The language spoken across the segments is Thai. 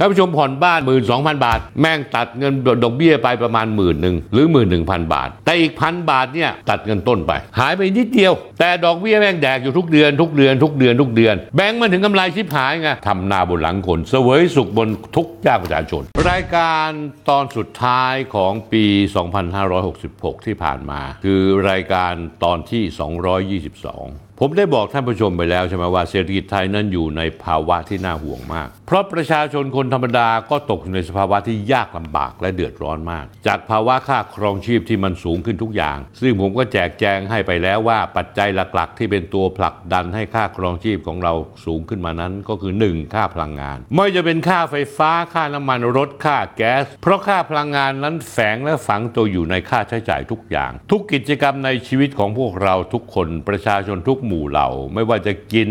ท่านผู้ชมผ่อนบ้านหมื่นสองพันบาท แม่งตัดเงินดอกเบี้ยไปประมาณหมื่นหนึ่งหรือหมื่นหนึ่งพันบาท แต่อีกพันบาทเนี่ยตัดเงินต้นไป หายไปนิดเดียว แต่ดอกเบี้ยแม่งแดกอยู่ทุกเดือนทุกเดือนทุกเดือนทุกเดือน แบงก์มันถึงกำไรชิบหายไงทำนาบนหลังคนเสวยสุขบนทุกยากประชาชน รายการตอนสุดท้ายของปี 2566 ที่ผ่านมา คือรายการตอนที่ 222 ผมได้บอกท่านผู้ชมไปแล้วใช่ไหมว่าเศรษฐกิจไทยนั้นอยู่ในภาวะที่น่าห่วงมาก เพราะประชาชนคนธรรมดาก็ตกอยู่ในสภาวะที่ยากลำบากและเดือดร้อนมาก จากภาวะค่าครองชีพที่มันสูงขึ้นทุกอย่าง ซึ่งผมก็แจกแจงให้ไปแล้วว่าปัจจัยหลักๆ ที่เป็นตัวผลักดันให้ค่าครองชีพของเราสูงขึ้นมานั้น ก็คือ 1 ค่าพลังงาน ไม่จะเป็นค่าไฟฟ้าค่าน้ำมันรถค่าแก๊ส เพราะค่าพลังงานนั้นแฝงและฝังตัวอยู่ในค่าใช้จ่ายทุกอย่าง ทุกกิจกรรมในชีวิตของพวกเราทุกคนประชาชนทุกหมู่เหล่า ไม่ว่าจะกิน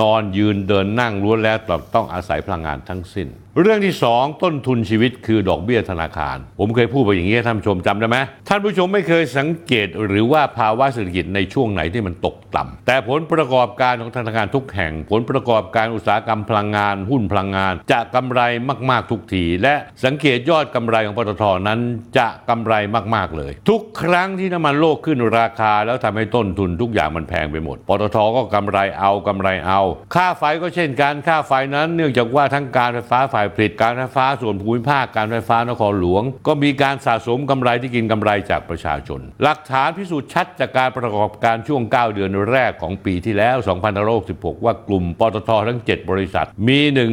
นอนยืนเดินนั่งล้วนแล้วต้องอาศัยพลังงานทั้งสิ้น เรื่องที่ 2 ต้นทุนชีวิตคือดอกเบี้ยธนาคาร ผมเคยพูดไปอย่างนี้ท่านผู้ชมจำได้ไหมท่านผู้ชมไม่เคยสังเกตหรือว่าภาวะเศรษฐกิจในช่วงไหนที่มันตกต่ำแต่ผลประกอบการของธนาคารทุกแห่ง ผลประกอบการอุตสาหกรรมพลังงาน หุ้นพลังงาน จะกำไรมาก ๆ ทุกทีและสังเกตยอดกำไรของปตทนั้นจะกำไรมาก ๆ เลย ทุกครั้งที่น้ำมันโลกขึ้นราคา แล้วทำให้ต้นทุนทุกอย่างมันแพงไปหมดปตทก็กำไรเอากำไรเอาค่าไฟก็เช่นกันค่าไฟนั้นเนื่องจากว่าทั้งการไฟฟ้าฝ่ายผลิตการไฟฟ้าส่วนภูมิภาคการไฟฟ้านครหลวง ก็มีการสะสมกำไรที่กินกำไรจากประชาชน หลักฐานพิสูจน์ชัดจากการประกอบการช่วง 9 เดือนแรกของปีที่แล้ว 2566 ว่ากลุ่มปตททั้ง 7 บริษัทมีหนึ่ง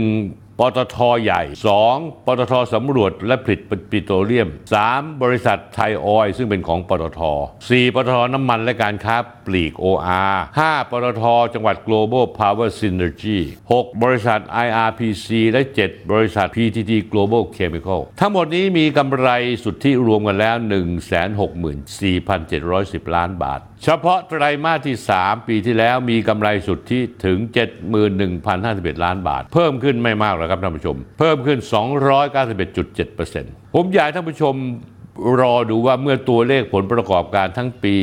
ปตทใหญ่ 2. ปตทสำรวจและผลิตปิโตรเลียม 3. บริษัทไทยออยซึ่งเป็นของปตท 4. ปตทน้ำมันและการค้าปลีก OR 5. ปตทจังหวัด Global Power Synergy 6. บริษัท IRPC และ 7. บริษัท PTT Global Chemical ทั้งหมดนี้มีกำไรสุทธิรวมกันแล้ว 164,710 ล้านบาท เฉพาะไตรมาสที่ 3 ปีที่แล้วมีกำไรสุทธิถึง 71,051 ล้านบาท เพิ่มขึ้นไม่มากหรอกครับท่านผู้ชม เพิ่มขึ้น 291.7%ผมอยากท่านผู้ชม รอดูว่าเมื่อตัวเลขผลประกอบการทั้งปี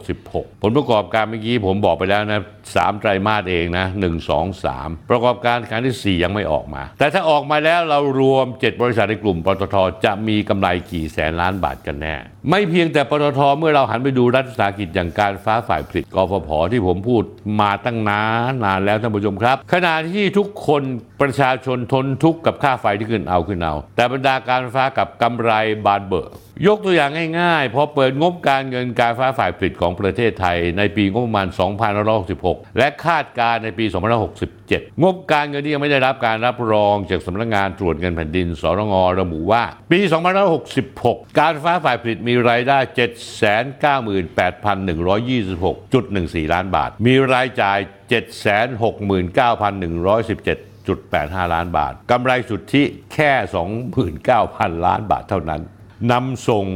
2566 ผลประกอบการเมื่อกี้ผมบอกไปแล้วนะ3ไตรมาสเองนะ 1 2 3 ประกอบการครั้งที่ 4 ยังไม่ออกมา แต่ถ้าออกมาแล้วเรารวม 7 บริษัทในกลุ่มปตทจะมีกำไรกี่แสนล้านบาทกันแน่ ไม่เพียงแต่ปตทเมื่อเราหันไปดูรัฐวิสาหกิจอย่างการฟ้าฝ่ายผลิตกฟผที่ผมพูดมาตั้งนานนานแล้วท่านผู้ชมครับ ขณะที่ทุกคนประชาชนทนทุกข์กับค่าไฟที่ขึ้นเอาขึ้นเอา แต่บรรดาการฟฟ้ากับกำไรบานเบิก ยกตัวอย่างง่ายๆ พอเปิดงบการเงินการไฟฟ้าฝ่ายผลิตของประเทศไทย ในปีงบประมาณ 2566 และคาดการในปี 2567 งบการเงินที่ยังไม่ได้รับการรับรองจากสำนักงานตรวจเงินแผ่นดิน สรงระบุว่า ปี 2566 การไฟฟ้าฝ่ายผลิตมีรายได้ 798,126.14 ล้านบาท มีรายจ่าย 769,117 1.85 ล้านบาท กำไรสุทธิแค่ 29,000 ล้านบาทเท่านั้น นำส่ง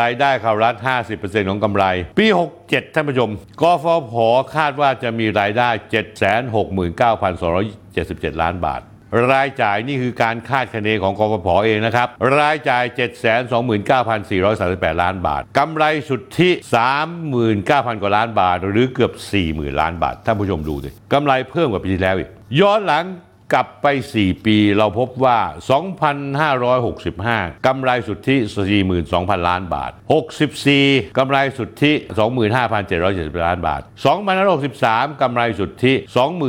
รายได้เข้ารัฐ 50%ของกำไร ปี 67 ท่านผู้ชม กฟผ คาดว่าจะมีรายได้ 769,277 ล้านบาท รายจ่ายนี่คือการคาดคะเนของกฟผเองนะครับ รายจ่าย 729,438 ล้านบาท กำไรสุทธิ 39,000 กว่าล้านบาท หรือเกือบ 40,000 ล้านบาท ท่านผู้ชมดูสิกำไรเพิ่มกว่าปีที่แล้วอีก ย้อนหลัง กลับไป 4 ปีเราพบว่า 2,565 กำไรสุทธิ 42,000 ล้านบาท 64 กำไรสุทธิ 25,770 ล้านบาท 2,563 กำไรสุทธิ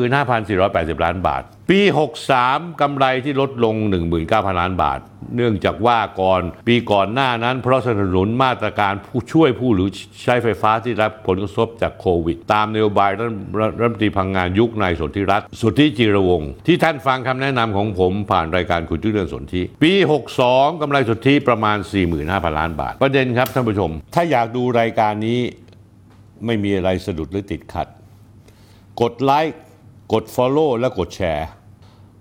25,480 ล้านบาท ปี 63 กำไรที่ลดลง 19,000 ล้านบาท เนื่องจากว่าก่อนปีก่อนหน้านั้น เพราะสนับสนุนมาตรการผู้ช่วยผู้หรือใช้ไฟฟ้าที่รับผลกระทบจากโควิด ตามนโยบายรัฐมนตรีพังงานยุคนายสนธิรัตน์สุทธิจิรวงศ์ที่ท่านฟังคำแนะนำของผมผ่านรายการคุณจุ้ยเรืองสนธิปี 62 กำไรสุทธิประมาณ 45,000 ล้านบาท ประเด็นครับท่านผู้ชม ถ้าอยากดูรายการนี้ไม่มีอะไรสะดุดหรือติดขัด กดไลค์กด Follow และกดแชร์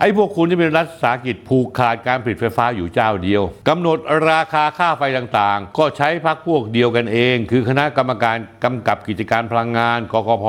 ไอ้พวกคุณที่เป็นรัฐสาหกิจผูกขาดการผลิตไฟฟ้าอยู่เจ้าเดียวกำหนดราคาค่าไฟต่างๆ ก็ใช้พักพวกเดียวกันเอง คือคณะกรรมการกำกับกิจการพลังงานกกพ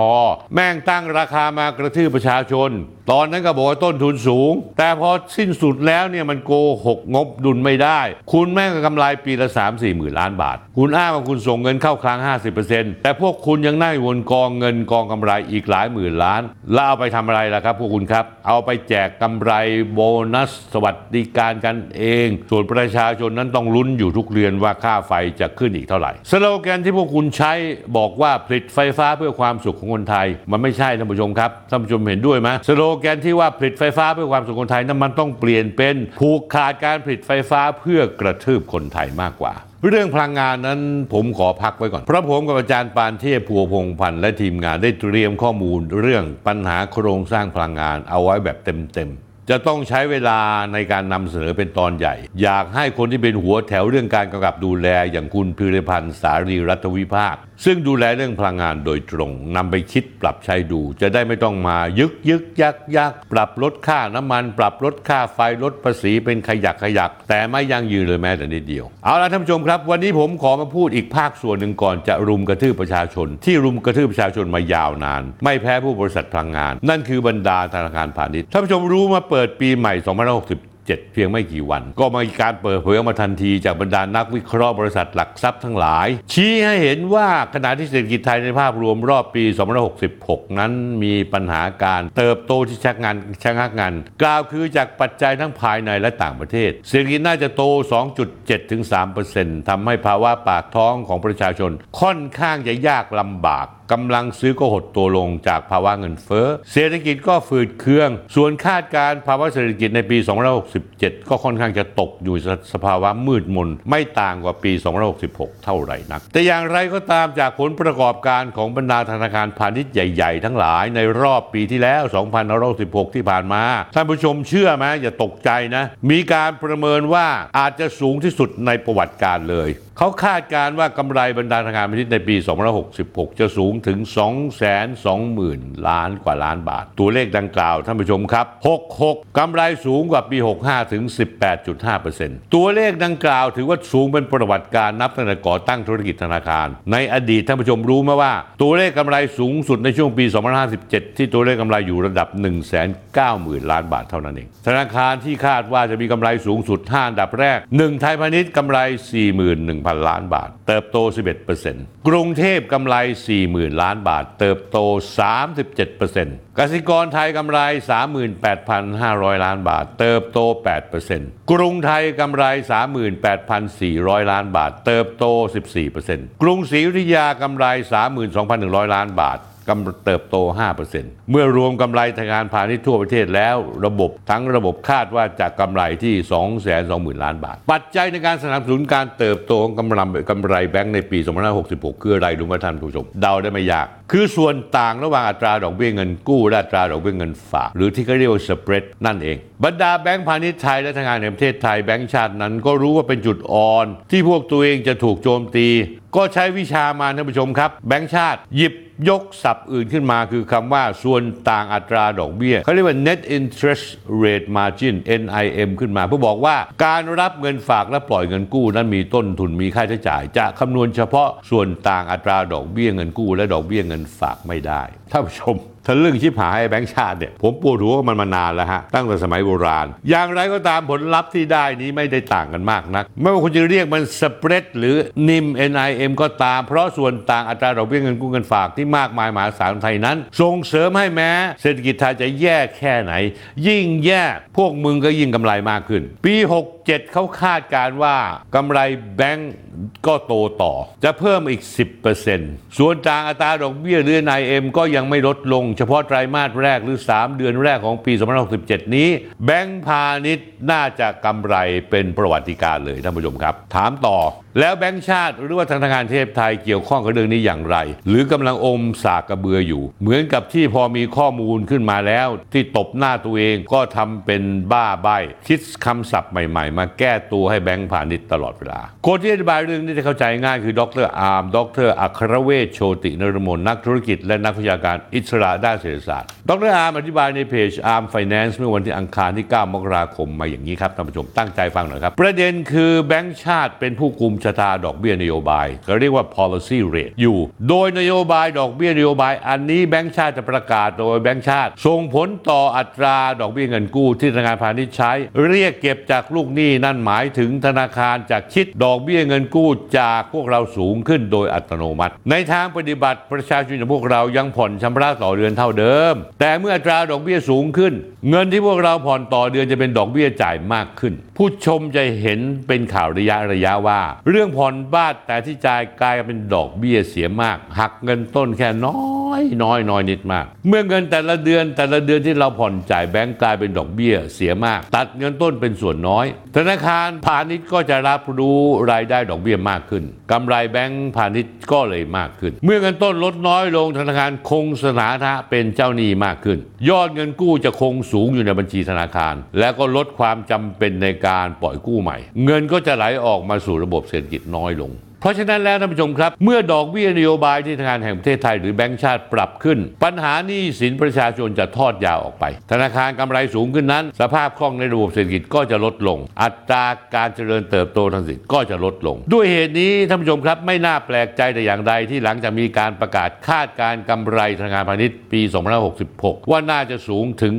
แม่งตั้งราคามากระทืบประชาชน ตอนนั้นก็บอกว่าต้นทุนสูง แต่พอสิ้นสุดแล้วเนี่ยมันโกหกงบดุลไม่ได้ คุณแม่งก็กำไรปีละ 3 4หมื่นล้านบาท คุณอ้างว่าคุณส่งเงินเข้าคลัง 50%แต่พวกคุณยังนั่งอยู่บนกองเงินกองกำไรอีกหลายหมื่นล้านแล้วเอาไปทำอะไรล่ะครับ พวกคุณครับ เอาไปแจกกำไรโบนัส สวัสดิการกันเอง ส่วนประชาชนนั้นต้องลุ้นอยู่ทุกเดือนว่าค่าไฟจะขึ้นอีกเท่าไหร่สโลแกนที่พวกคุณใช้บอกว่าผลิตไฟฟ้าเพื่อความสุขของคนไทย มันไม่ใช่ท่านผู้ชมครับท่านผู้ชมเห็นด้วยไหมสโลแกนที่ว่าผลิตไฟฟ้าเพื่อความสุขคนไทยนั้นมันต้องเปลี่ยนเป็นผูกขาดการผลิตไฟฟ้าเพื่อกระทืบคนไทยมากกว่าเรื่องพลังงานนั้นผมขอพักไว้ก่อน เพราะผมกับอาจารย์ปานเทพพัวพงพันธ์และทีมงานได้เตรียมข้อมูลเรื่องปัญหาโครงสร้างพลังงานเอาไว้แบบเต็มๆ จะต้องใช้เวลาในการนำเสนอเป็นตอนใหญ่ อยากให้คนที่เป็นหัวแถวเรื่องการกำกับดูแลอย่างคุณพิรพันธ์สารีรัตวิภาค ซึ่งดูแลเรื่องพลังงานโดยตรงนำไปคิดปรับใช้ดู จะได้ไม่ต้องมายึกยึกยักยักปรับลดค่าน้ำมัน ปรับลดค่าไฟลดภาษีเป็นขยักขยัก แต่ไม่ยั่งยืนเลยแม้แต่นิดเดียว เอาละท่านผู้ชมครับ วันนี้ผมขอมาพูดอีกภาคส่วนหนึ่งก่อนจะรุมกระทืบประชาชน ที่รุมกระทืบประชาชนมายาวนาน ไม่แพ้ผู้บริษัทพลังงาน นั่นคือบรรดาธนาคารพาณิชย์ท่านผู้ชมรู้มาเปิดปีใหม่ 2560 7 เพียงไม่กี่วัน ก็มีการเปิดเผยออกมาทันทีจากบรรดานักวิเคราะห์บริษัทหลักทรัพย์ทั้งหลาย ชี้ให้เห็นว่าขณะที่เศรษฐกิจไทยในภาพรวมรอบปี 2566 นั้นมีปัญหาการเติบโตที่ชักงานชักงักงานกล่าวคือจากปัจจัยทั้งภายในและต่างประเทศ เศรษฐกิจน่าจะโต 2.7 ถึง 3%ทำให้ภาวะปากท้องของประชาชนค่อนข้างจะยากลำบาก กำลังซื้อก็หดตัวลงจากภาวะเงินเฟ้อ เศรษฐกิจก็ฝืดเคือง ส่วนคาดการณ์ภาวะเศรษฐกิจในปี2567 ก็ค่อนข้างจะตกอยู่สภาวะมืดมน ไม่ต่างกว่าปี2566 เท่าไหร่นัก แต่อย่างไรก็ตามจากผลประกอบการของบรรดาธนาคารพาณิชย์ใหญ่ ๆ ทั้งหลายในรอบปีที่แล้ว2516 ที่ผ่านมา ท่านผู้ชมเชื่อไหมอย่าตกใจนะ มีการประเมินว่าอาจจะสูงที่สุดในประวัติการเลย เขาคาดการณ์ว่ากำไรบรรดาธนาคารพาณิชย์ในปี 2566 จะสูงถึง 220,000 ล้านกว่าล้านบาท ตัวเลขดังกล่าวท่านผู้ชมครับ 66กำไรสูงกว่าปี 65 ถึง 18.5%ตัวเลขดังกล่าวถือว่าสูงเป็นประวัติการนับตั้งแต่ก่อตั้งธุรกิจธนาคาร ในอดีตท่านผู้ชมรู้ไหมว่า ตัวเลขกำไรสูงสุดในช่วงปี 2557 ที่ตัวเลขกำไรอยู่ระดับ 190,000 ล้านบาทเท่านั้นเอง ธนาคารที่คาดว่าจะมีกำไรสูงสุด5อันดับแรก 1 ไทยพาณิชย์กำไร 41,000ล้านบาท เติบโต 11%กรุงเทพกำไร 40,000 ล้านบาท เติบโต 37%กสิกรไทยกำไร 38,500 ล้านบาท เติบโต 8%กรุงไทยกำไร 38,400 ล้านบาท เติบโต 14%กรุงศรีอยุธยากำไร 32,100 ล้านบาท กำเติบโต 5%เมื่อรวมกำไรธนาคารพาณิชย์ทั่วประเทศแล้ว ระบบทั้งระบบคาดว่าจะกำไรที่ 220,000 ล้านบาท ปัจจัยในการสนับสนุนการเติบโตของกำไรกำไรแบงก์ในปี 2566 คืออะไรรู้ไหมท่านผู้ชม เดาได้ไม่ยาก คือส่วนต่างระหว่างอัตราดอกเบี้ยเงินกู้และอัตราดอกเบี้ยเงินฝาก หรือที่เขาเรียกว่าสเปรดนั่นเอง บรรดาแบงก์พาณิชย์ไทยและธนาคารแห่งประเทศไทยแบงก์ชาตินั้น ก็รู้ว่าเป็นจุดอ่อน ที่พวกตัวเองจะถูกโจมตี ก็ใช้วิชามาท่านผู้ชมครับ แบงก์ชาติหยิบ ยกศัพท์อื่นขึ้นมาคือคำว่าส่วนต่างอัตราดอกเบี้ยเขาเรียกว่า net interest rate margin NIM ขึ้นมา เพื่อบอกว่าการรับเงินฝากและปล่อยเงินกู้นั้นมีต้นทุนมีค่าใช้จ่าย จะคำนวณเฉพาะส่วนต่างอัตราดอกเบี้ยเงินกู้ และดอกเบี้ยเงินฝากไม่ได้ท่านผู้ชมถ้าเรื่องชิบหายไอ้แบงค์ชาติเนี่ยผมปวดหัวกับมันมานานแล้วฮะ ตั้งแต่สมัยโบราณ อย่างไรก็ตามผลลัพธ์ที่ได้นี้ไม่ได้ต่างกันมากนัก ไม่ว่าคุณจะเรียกมันสเปรดหรือนิม NIM ก็ตาม เพราะส่วนต่างอัตราดอกเบี้ยเงินกู้เงินฝากที่มากมายมหาศาลไทยนั้น ส่งเสริมให้แม้ เศรษฐกิจไทยจะแย่แค่ไหน ยิ่งแย่พวกมึงก็ยิ่งกำไรมากขึ้น ปี 67 เขาคาดการว่ากำไรแบงก์ก็โตต่อ จะเพิ่มอีก 10%ส่วนต่างอัตราดอกเบี้ยหรือ NIM ก็ยังไม่ลดลง เฉพาะไตรมาสแรกหรือ 3 เดือนแรกของปี2567 นี้ แบงก์พาณิชย์น่าจะกำไรเป็นประวัติการเลยท่านผู้ชมครับ ถามต่อแล้วแบงก์ชาติหรือว่าธนาคารเทพไทยเกี่ยวข้องกับเรื่องนี้อย่างไร หรือกำลังอมสากกระเบืออยู่ เหมือนกับที่พอมีข้อมูลขึ้นมาแล้ว ที่ตบหน้าตัวเองก็ทำเป็นบ้าใบ้คิดคำศัพท์ใหม่ๆ มาแก้ตัวให้แบงก์พาณิชย์ตลอดเวลา คนที่อธิบายเรื่องนี้จะเข้าใจง่ายคือดรอาร์ม ดรอัครเวชโชตินรมนนักธุรกิจ และนักวิชาการอิสระด้านเศรษฐศาสตร์ ดรอาร์มอธิบายในเพจอาร์มไฟแนนซ์เมื่อวันที่อังคารที่ 9 มกราคมมาอย่างนี้ครับท่านผู้ชมตั้งใจฟังหน่อยครับประเด็นคือแบงก์ชาติเป็นผู้กุมชะตาดอกเบี้ยนโยบายก็เรียกว่า policy rate อยู่ โดยนโยบายดอกเบี้ยนโยบาย อันนี้แบงก์ชาติจะประกาศโดยแบงก์ชาติ ส่งผลต่ออัตราดอกเบี้ยเงินกู้ที่ธนาคารพาณิชย์ใช้ เรียกเก็บจากลูกหนี้นั่นหมายถึงธนาคารจะคิดดอกเบี้ยเงินกู้จากพวกเราสูงขึ้นโดยอัตโนมัติ ในทางปฏิบัติประชาชนอย่างพวกเรายังผ่อนชำระต่อเดือนเท่าเดิม แต่เมื่ออัตราดอกเบี้ยสูงขึ้น เงินที่พวกเราผ่อนต่อเดือนจะเป็นดอกเบี้ยจ่ายมากขึ้น ผู้ชมจะเห็นเป็นข่าวระยะระยะว่าเรื่องผ่อนบ้านแต่ที่จ่ายกลายเป็นดอกเบี้ยเสียมาก หักเงินต้นแค่น้อยน้อยน้อยนิดมาก เมื่อเงินแต่ละเดือนแต่ละเดือนที่เราผ่อนจ่ายแบงก์กลายเป็นดอกเบี้ยเสียมาก ตัดเงินต้นเป็นส่วนน้อย ธนาคารพาณิชย์ก็จะรับรู้รายได้ดอกเบี้ยมากขึ้นกำไรแบงก์พาณิชย์ก็เลยมากขึ้น เมื่อเงินต้นลดน้อยลงธนาคารคงสถานะเป็นเจ้าหนี้มากขึ้น ยอดเงินกู้จะคงสูงอยู่ในบัญชีธนาคาร และก็ลดความจำเป็นในการปล่อยกู้ใหม่ เงินก็จะไหลออกมาสู่ระบบเศรษฐเศรษฐกิจน้อยลง เพราะฉะนั้นแล้วท่านผู้ชมครับ เมื่อดอกเบี้ยนโยบายที่ธนาคารแห่งประเทศไทยหรือแบงก์ชาติปรับขึ้น ปัญหานี้สินประชาชนจะทอดยาวออกไป ธนาคารกำไรสูงขึ้นนั้น สภาพคล่องในระบบเศรษฐกิจก็จะลดลง อัตราการเจริญเติบโตทางเศรษฐกิจก็จะลดลง ด้วยเหตุนี้ท่านผู้ชมครับไม่น่าแปลกใจแต่อย่างใดที่หลังจากมีการประกาศคาดการณ์กำไรธนาคารพาณิชย์ปี2566 ว่าน่าจะสูงถึง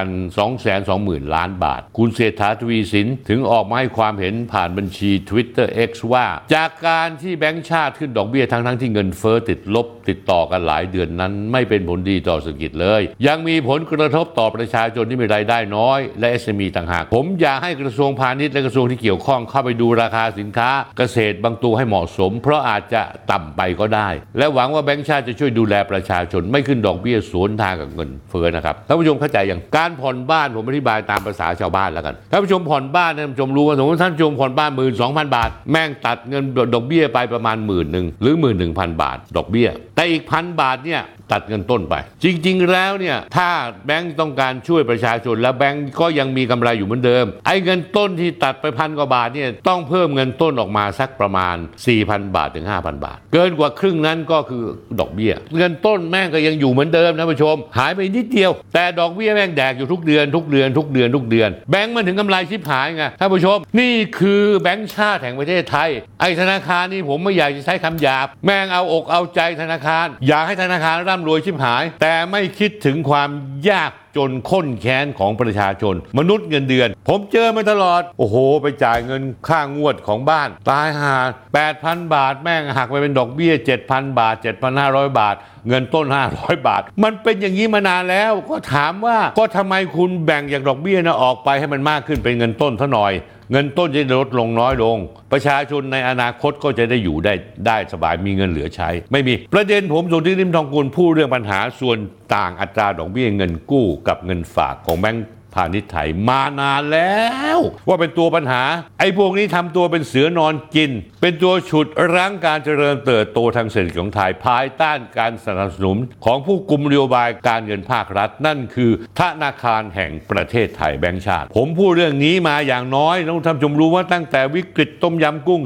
2,2 20,000 ล้านบาท คุณเศรษฐาทวีสินถึงออกมาให้ความเห็นผ่านบัญชี Twitter X ว่าจากการการที่แบงก์ชาติขึ้นดอกเบี้ยทั้งทั้งที่เงินเฟ้อติดลบ ติดต่อกันหลายเดือนนั้น ไม่เป็นผลดีต่อเศรษฐกิจเลย ยังมีผลกระทบต่อประชาชนที่มีรายได้น้อย และ SME ต่างหาก ผมอยากให้กระทรวงพาณิชย์และกระทรวงที่เกี่ยวข้องเข้าไปดูราคาสินค้า เกษตรบางตัวให้เหมาะสม เพราะอาจจะต่ำไปก็ได้ และหวังว่าแบงก์ชาติจะช่วยดูแลประชาชนไม่ขึ้นดอกเบี้ยสวนทางกับเงินเฟ้อนะครับท่านผู้ชมเข้าใจอย่างการผ่อนบ้านผมอธิบายตามภาษาชาวบ้านแล้วกันท่านผู้ชมผ่อนบ้านท่านผู้ชมรู้ว่าสมมติท่านผู้ชมผ่อนบ้านหมื่นสองพันบาทแม่งตัดเงินดอกเบี้ยเบี้ยไปประมาณหมื่นหนึ่งหรือหมื่นหนึ่งพันบาท ดอกเบี้ย แต่อีกพันบาทเนี่ยตัดเงินต้นไป จริง ๆ แล้วเนี่ยถ้าแบงก์ต้องการช่วยประชาชน แล้วแบงก์ก็ยังมีกำไรอยู่เหมือนเดิม ไอ้เงินต้นที่ตัดไปพันกว่าบาทเนี่ยต้องเพิ่มเงินต้นออกมาสักประมาณ 4,000 บาทถึง 5,000 บาท เกินกว่าครึ่งนั้นก็คือดอกเบี้ย เงินต้นแม่งก็ยังอยู่เหมือนเดิมนะผู้ชม หายไปนิดเดียว แต่ดอกเบี้ยแม่งแดกอยู่ทุกเดือนทุกเดือนทุกเดือนทุกเดือน แบงก์มันถึงกำไรชิบหายไงท่านผู้ชม นี่คือแบงก์ชาติแห่งประเทศไทย ไอ้ธนาคารนี่ผมไม่อยากจะใช้คำหยาบ แม่งเอาอกเอาใจธนาคาร อยากให้ธนาคารร่ำรวยชิบหาย แต่ไม่คิดถึงความยากจนข้นแค้นของประชาชน มนุษย์เงินเดือน ผมเจอมาตลอด โอ้โห ไปจ่ายเงินค่างวดของบ้าน ตายหา 8,000 บาทแม่งหักไปเป็นดอกเบี้ย 7,000 บาท 7,500 บาท เงินต้น 500 บาท มันเป็นอย่างนี้มานานแล้ว ก็ถามว่าก็ทำไมคุณแบ่งจากดอกเบี้ยนะออกไปให้มันมากขึ้นเป็นเงินต้นเท่าหน่อย เงินต้นจะลดลงน้อยลง ประชาชนในอนาคตก็จะได้อยู่ได้ได้สบายมีเงินเหลือใช้ ไม่มีประเด็นผมส่วนที่ริมทองกุลพูดเรื่องปัญหาส่วนต่างอัตราดอกเบี้ยเงินกู้กับเงินฝากของแบงก์ พาณิชย์ไทยมานานแล้ว ว่าเป็นตัวปัญหา ไอ้พวกนี้ทำตัวเป็นเสือนอนกิน เป็นตัวฉุดรั้งการเจริญเติบโตทางเศรษฐกิจของไทยภายใต้การสนับสนุนของผู้กุมนโยบายการเงินภาครัฐ นั่นคือธนาคารแห่งประเทศไทยแบงก์ชาติ ผมพูดเรื่องนี้มาอย่างน้อยต้องทำชมรู้ว่าตั้งแต่วิกฤตต้มยำกุ้ง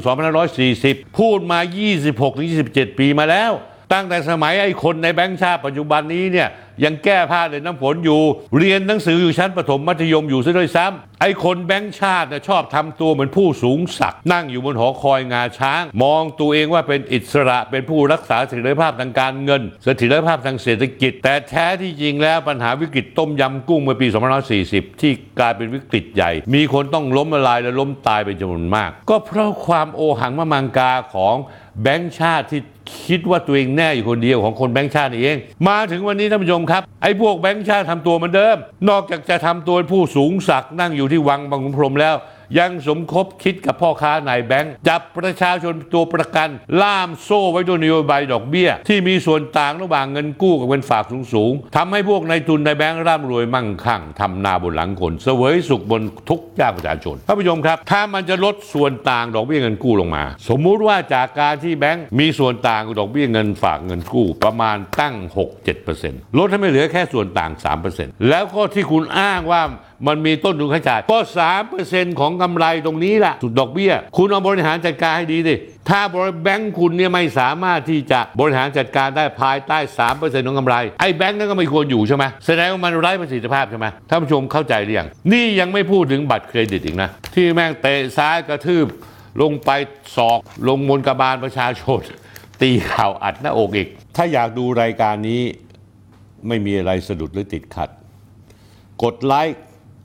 2540 พูดมา 26-27 ปีมาแล้ว ตั้งแต่สมัยไอ้คนในแบงก์ชาติปัจจุบันนี้เนี่ย ยังแก้ผ้าเลยน้ำฝนอยู่ เรียนหนังสืออยู่ชั้นประถมมัธยมอยู่ซะด้วยซ้ำไอ้คนแบงก์ชาติน่ะชอบทำตัวเหมือนผู้สูงศักดิ์นั่งอยู่บนหอคอยงาช้าง มองตัวเองว่าเป็นอิสระเป็นผู้รักษาเสถียรภาพทางการเงินเสถียรภาพทางเศรษฐกิจ แต่แท้ที่จริงแล้วปัญหาวิกฤตต้มยำกุ้งเมื่อปี 2540 ที่กลายเป็นวิกฤตใหญ่ มีคนต้องล้มละลายและล้มตายเป็นจำนวนมาก ก็เพราะความโอหังมะมังกาของแบงก์ชาติที่ คิดว่าตัวเองแน่อยู่คนเดียวของคนแบงค์ชาติเอง มาถึงวันนี้ท่านผู้ชมครับ ไอ้พวกแบงค์ชาติทำตัวเหมือนเดิม นอกจากจะทำตัวผู้สูงศักดิ์นั่งอยู่ที่วังบางขุนพรหมแล้ว ยังสมคบคิดกับพ่อค้านายแบงค์จับประชาชนตัวประกัน ล่ามโซ่ไว้ด้วยนโยบายดอกเบี้ย ที่มีส่วนต่างระหว่างเงินกู้กับเงินฝากสูงๆทำให้พวกนายทุนนายแบงค์ร่ำรวยมั่งคั่งทำนาบนหลังคนเสวยสุขบนทุกยากประชาชนท่านผู้ชมครับ ถ้ามันจะลดส่วนต่างดอกเบี้ยเงินกู้ลงมา สมมุติว่าจากการที่แบงค์มีส่วนต่างดอกเบี้ยเงินฝากเงินกู้ประมาณตั้ง 6-7%ลดให้ไม่เหลือแค่ส่วนต่าง 3%แล้วก็ที่คุณอ้างว่า มันมีต้นทุนค่าใช้จ่ายก็สามเปอร์เซ็นต์ของกำไรตรงนี้แหละสุดดอกเบี้ย คุณเอาบริหารจัดการให้ดีดิถ้าบริแบงค์คุณเนี่ยไม่สามารถที่จะบริหารจัดการได้ภายใต้สามเปอร์เซ็นต์ของกำไรไอ้แบงค์นั่นก็ไม่ควรอยู่ใช่ไหมแสดงว่ามันไร้ประสิทธิภาพใช่ไหมท่านผู้ชมเข้าใจหรือยังนี่ยังไม่พูดถึงบัตรเครดิตอีกนะที่แม่งเตะซ้ายกระทืบลงไปศอกลงมนกระบาลประชาชน ตีข่าวอัดหน้าอกอีก ถ้าอยากดูรายการนี้ไม่มีอะไรสะดุดหรือติดขัด กดไลค์